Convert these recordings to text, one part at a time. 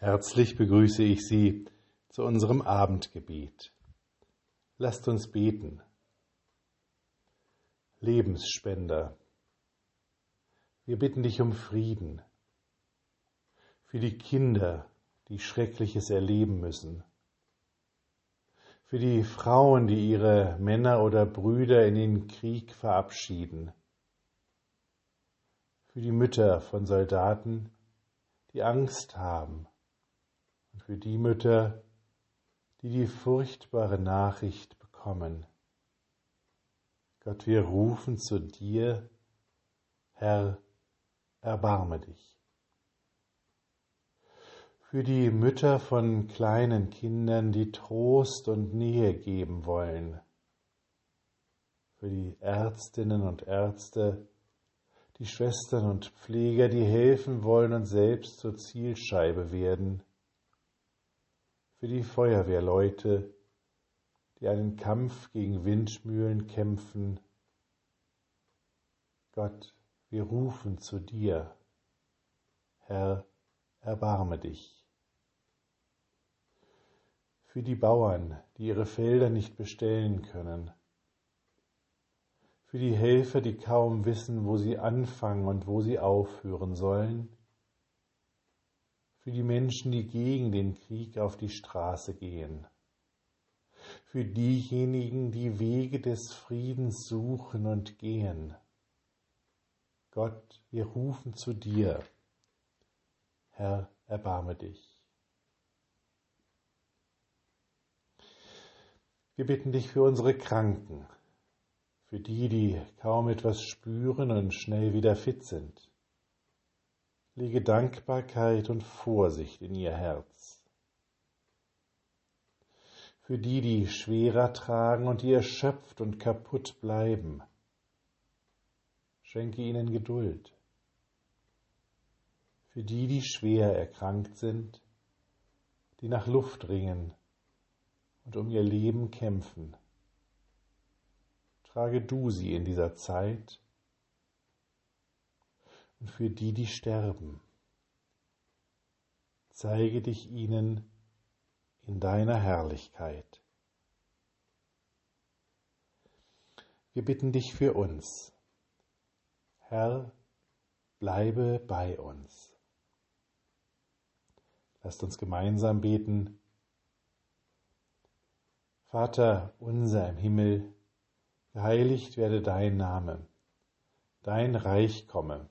Herzlich begrüße ich Sie zu unserem Abendgebet. Lasst uns beten. Lebensspender, wir bitten dich um Frieden für die Kinder, die Schreckliches erleben müssen, für die Frauen, die ihre Männer oder Brüder in den Krieg verabschieden, für die Mütter von Soldaten, die Angst haben, für die Mütter, die die furchtbare Nachricht bekommen. Gott, wir rufen zu dir, Herr, erbarme dich. Für die Mütter von kleinen Kindern, die Trost und Nähe geben wollen. Für die Ärztinnen und Ärzte, die Schwestern und Pfleger, die helfen wollen und selbst zur Zielscheibe werden für die Feuerwehrleute, die einen Kampf gegen Windmühlen kämpfen. Gott, wir rufen zu dir. Herr, erbarme dich. Für die Bauern, die ihre Felder nicht bestellen können. Für die Helfer, die kaum wissen, wo sie anfangen und wo sie aufhören sollen für die Menschen, die gegen den Krieg auf die Straße gehen, für diejenigen, die Wege des Friedens suchen und gehen. Gott, wir rufen zu dir. Herr, erbarme dich. Wir bitten dich für unsere Kranken, für die, die kaum etwas spüren und schnell wieder fit sind lege Dankbarkeit und Vorsicht in ihr Herz. Für die, die schwerer tragen und die erschöpft und kaputt bleiben, schenke ihnen Geduld. Für die, die schwer erkrankt sind, die nach Luft ringen und um ihr Leben kämpfen, trage du sie in dieser Zeit und für die, die sterben. Zeige dich ihnen in deiner Herrlichkeit. Wir bitten dich für uns. Herr, bleibe bei uns. Lasst uns gemeinsam beten. Vater unser im Himmel, geheiligt werde dein Name, dein Reich komme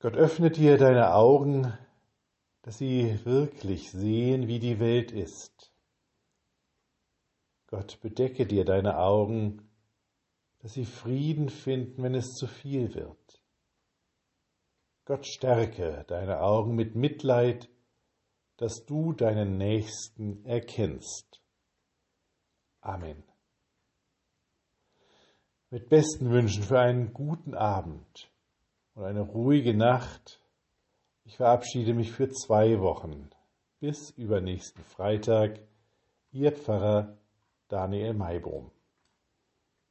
Gott öffne dir deine Augen, dass sie wirklich sehen, wie die Welt ist. Gott bedecke dir deine Augen, dass sie Frieden finden, wenn es zu viel wird. Gott stärke deine Augen mit Mitleid, dass du deinen Nächsten erkennst. Amen. Mit besten Wünschen für einen guten Abend und eine ruhige Nacht. Ich verabschiede mich für zwei Wochen. Bis übernächsten Freitag. Ihr Pfarrer Daniel Maibrum.